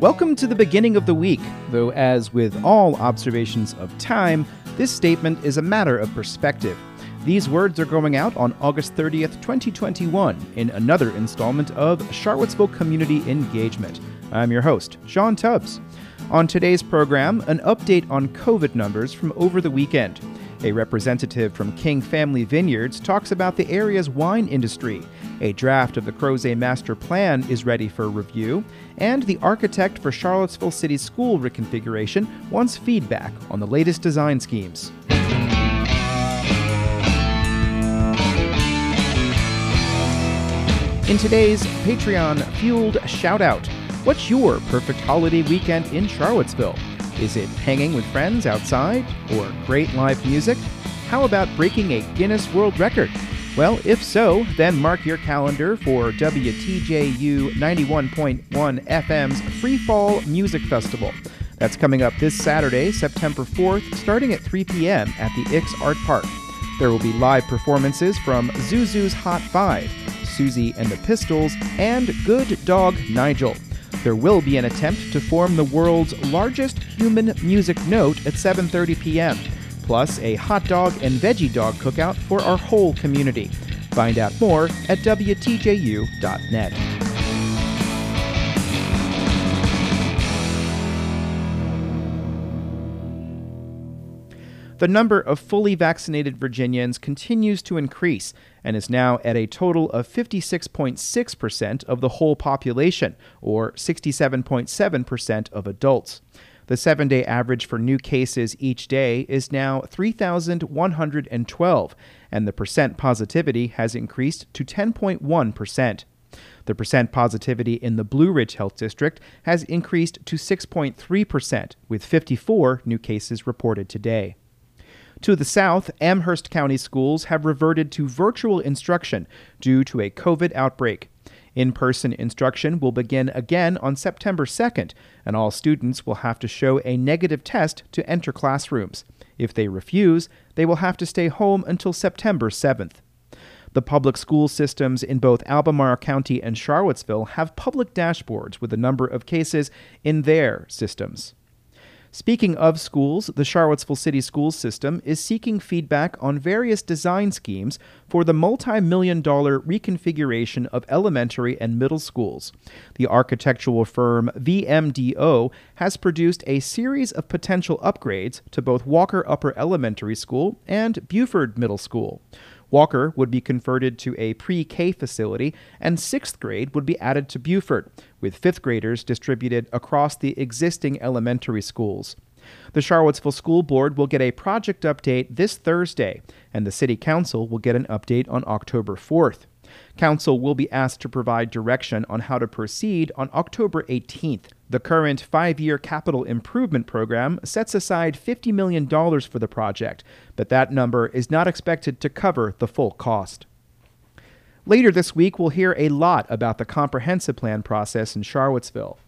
Welcome to the beginning of the week, though, as with all observations of time, this statement is a matter of perspective. These words are going out on August 30th, 2021, in another installment of Charlottesville Community Engagement. I'm your host, Sean Tubbs. On today's program, an update on COVID numbers from over the weekend. A representative from King Family Vineyards talks about the area's wine industry. A draft of the Crozet Master Plan is ready for review, and the architect for Charlottesville City School reconfiguration wants feedback on the latest design schemes. In today's Patreon fueled shout out, what's your perfect holiday weekend in Charlottesville? Is it hanging with friends outside or great live music? How about breaking a Guinness World Record? Well, if so, then mark your calendar for WTJU 91.1 FM's Free Fall Music Festival. That's coming up this Saturday, September 4th, starting at 3 p.m. at the Ix Art Park. There will be live performances from Zuzu's Hot Five, Susie and the Pistols, and Good Dog Nigel. There will be an attempt to form the world's largest human music note at 7:30 p.m., plus a hot dog and veggie dog cookout for our whole community. Find out more at wtju.net. The number of fully vaccinated Virginians continues to increase and is now at a total of 56.6% of the whole population, or 67.7% of adults. The seven day average for new cases each day is now 3,112, and the percent positivity has increased to 10.1%. The percent positivity in the Blue Ridge Health District has increased to 6.3%, with 54 new cases reported today. To the south, Amherst County schools have reverted to virtual instruction due to a COVID outbreak. In person instruction will begin again on September 2nd, and all students will have to show a negative test to enter classrooms. If they refuse, they will have to stay home until September 7th. The public school systems in both Albemarle County and Charlottesville have public dashboards with the number of cases in their systems. Speaking of schools, the Charlottesville City Schools System is seeking feedback on various design schemes for the multi million dollar reconfiguration of elementary and middle schools. The architectural firm VMDO has produced a series of potential upgrades to both Walker Upper Elementary School and Buford Middle School. Walker would be converted to a pre K facility, and sixth grade would be added to Buford, with fifth graders distributed across the existing elementary schools. The Charlottesville School Board will get a project update this Thursday, and the City Council will get an update on October 4th. Council will be asked to provide direction on how to proceed on October 18th. The current five year capital improvement program sets aside $50 million for the project, but that number is not expected to cover the full cost. Later this week, we'll hear a lot about the comprehensive plan process in Charlottesville.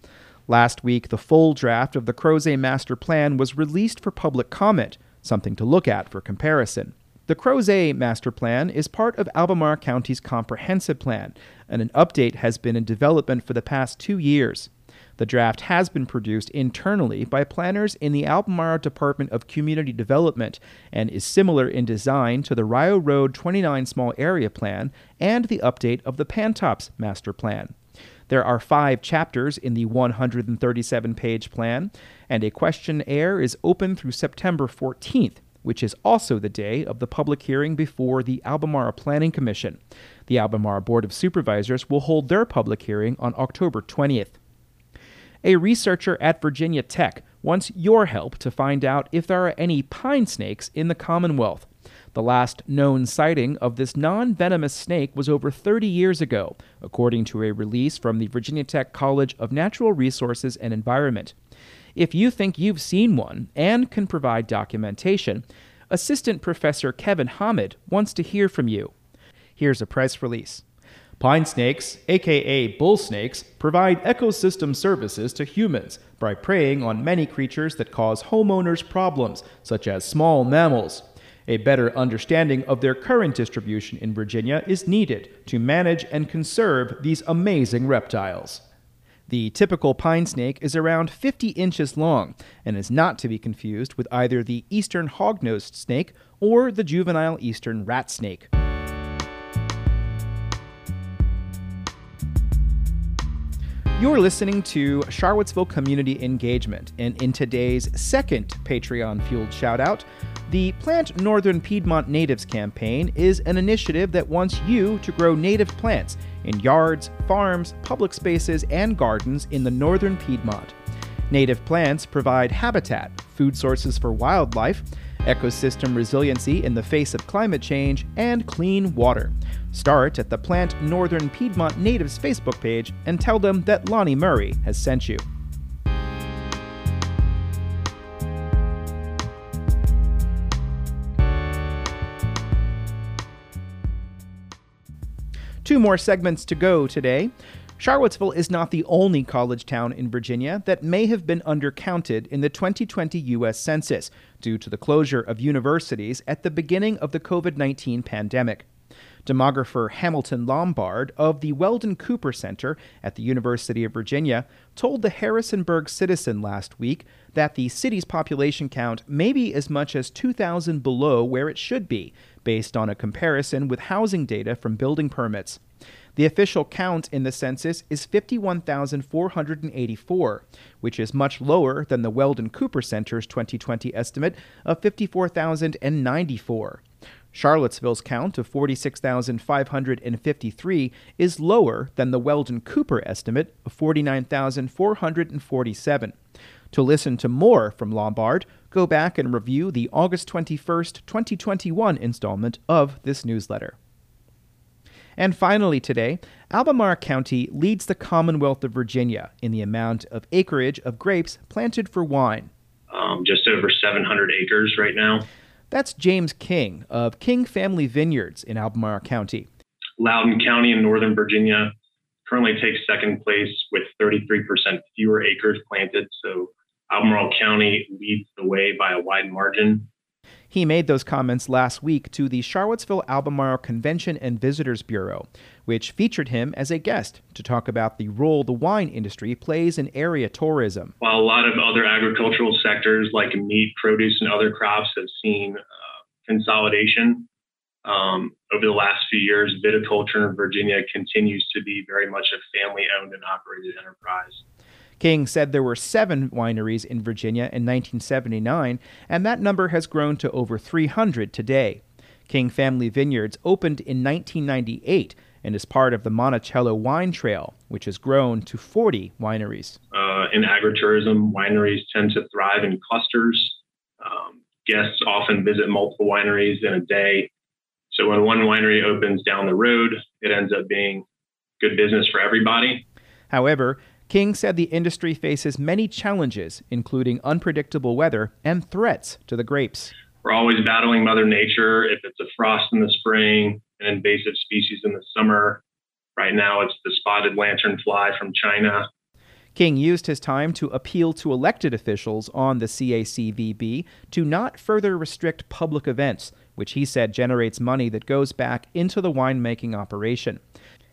Last week, the full draft of the Crozet Master Plan was released for public comment, something to look at for comparison. The Crozet Master Plan is part of Albemarle County's Comprehensive Plan, and an update has been in development for the past two years. The draft has been produced internally by planners in the Albemarle Department of Community Development and is similar in design to the Rio Road 29 Small Area Plan and the update of the Pantops Master Plan. There are five chapters in the 137 page plan, and a questionnaire is open through September 14th which is also the day of the public hearing before the Albemarle Planning Commission. The Albemarle Board of Supervisors will hold their public hearing on October 20th. A researcher at Virginia Tech wants your help to find out if there are any pine snakes in the Commonwealth. The last known sighting of this non venomous snake was over 30 years ago, according to a release from the Virginia Tech College of Natural Resources and Environment. If you think you've seen one and can provide documentation, Assistant Professor Kevin Hamed wants to hear from you. Here's a press release. Pine snakes, aka bull snakes, provide ecosystem services to humans by preying on many creatures that cause homeowners problems, such as small mammals. A better understanding of their current distribution in Virginia is needed to manage and conserve these amazing reptiles. The typical pine snake is around 50 inches long and is not to be confused with either the eastern hog-nosed snake or the juvenile eastern rat snake. You're listening to Charlottesville Community Engagement, and in today's second Patreon fueled shoutout, the Plant Northern Piedmont Natives campaign is an initiative that wants you to grow native plants in yards, farms, public spaces, and gardens in the northern Piedmont. Native plants provide habitat, food sources for wildlife, ecosystem resiliency in the face of climate change, and clean water. Start at the Plant Northern Piedmont Natives Facebook page and tell them that Lonnie Murray has sent you. Two more segments to go today. Charlottesville is not the only college town in Virginia that may have been undercounted in the 2020 U.S. Census due to the closure of universities at the beginning of the COVID 19 pandemic. Demographer Hamilton Lombard of the Weldon Cooper Center at the University of Virginia told the Harrisonburg Citizen last week that the city's population count may be as much as 2,000 below where it should be, based on a comparison with housing data from building permits. The official count in the census is 51,484, which is much lower than the Weldon Cooper Center's 2020 estimate of 54,094. Charlottesville's count of 46,553 is lower than the Weldon Cooper estimate of 49,447. To listen to more from Lombard, go back and review the August 21st, 2021 installment of this newsletter. And finally, today, Albemarle County leads the Commonwealth of Virginia in the amount of acreage of grapes planted for wine. Um, just over 700 acres right now. That's James King of King Family Vineyards in Albemarle County. Loudoun County in Northern Virginia currently takes second place with 33% fewer acres planted. So Albemarle County leads the way by a wide margin. He made those comments last week to the Charlottesville Albemarle Convention and Visitors Bureau, which featured him as a guest to talk about the role the wine industry plays in area tourism. While a lot of other agricultural sectors like meat, produce, and other crops have seen uh, consolidation um, over the last few years, viticulture in Virginia continues to be very much a family owned and operated enterprise. King said there were seven wineries in Virginia in 1979, and that number has grown to over 300 today. King Family Vineyards opened in 1998 and is part of the Monticello Wine Trail, which has grown to 40 wineries. Uh, in agritourism, wineries tend to thrive in clusters. Um, guests often visit multiple wineries in a day. So when one winery opens down the road, it ends up being good business for everybody. However, King said the industry faces many challenges, including unpredictable weather and threats to the grapes. We're always battling Mother Nature. If it's a frost in the spring, an invasive species in the summer. Right now, it's the spotted lanternfly from China. King used his time to appeal to elected officials on the CACVB to not further restrict public events, which he said generates money that goes back into the winemaking operation.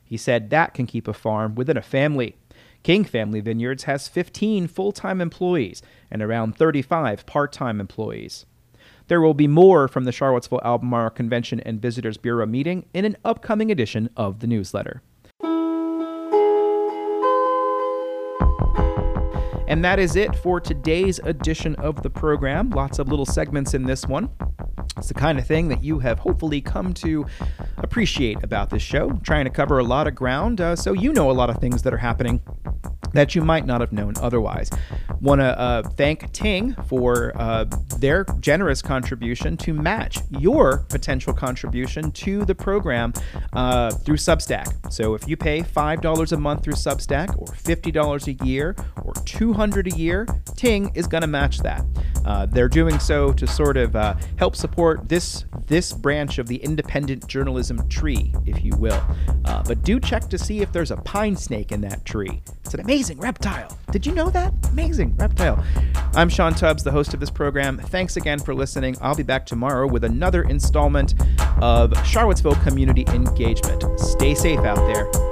He said that can keep a farm within a family. King Family Vineyards has 15 full time employees and around 35 part time employees. There will be more from the Charlottesville Albemarle Convention and Visitors Bureau meeting in an upcoming edition of the newsletter. And that is it for today's edition of the program. Lots of little segments in this one. It's the kind of thing that you have hopefully come to appreciate about this show, trying to cover a lot of ground uh, so you know a lot of things that are happening that you might not have known otherwise. Want to uh, thank Ting for uh, their generous contribution to match your potential contribution to the program uh, through Substack. So if you pay $5 a month through Substack, or $50 a year, or 200 a year, Ting is going to match that. Uh, they're doing so to sort of uh, help support this this branch of the independent journalism tree, if you will. Uh, but do check to see if there's a pine snake in that tree. It's an amazing reptile. Did you know that? Amazing reptile. I'm Sean Tubbs, the host of this program. Thanks again for listening. I'll be back tomorrow with another installment of Charlottesville Community Engagement. Stay safe out there.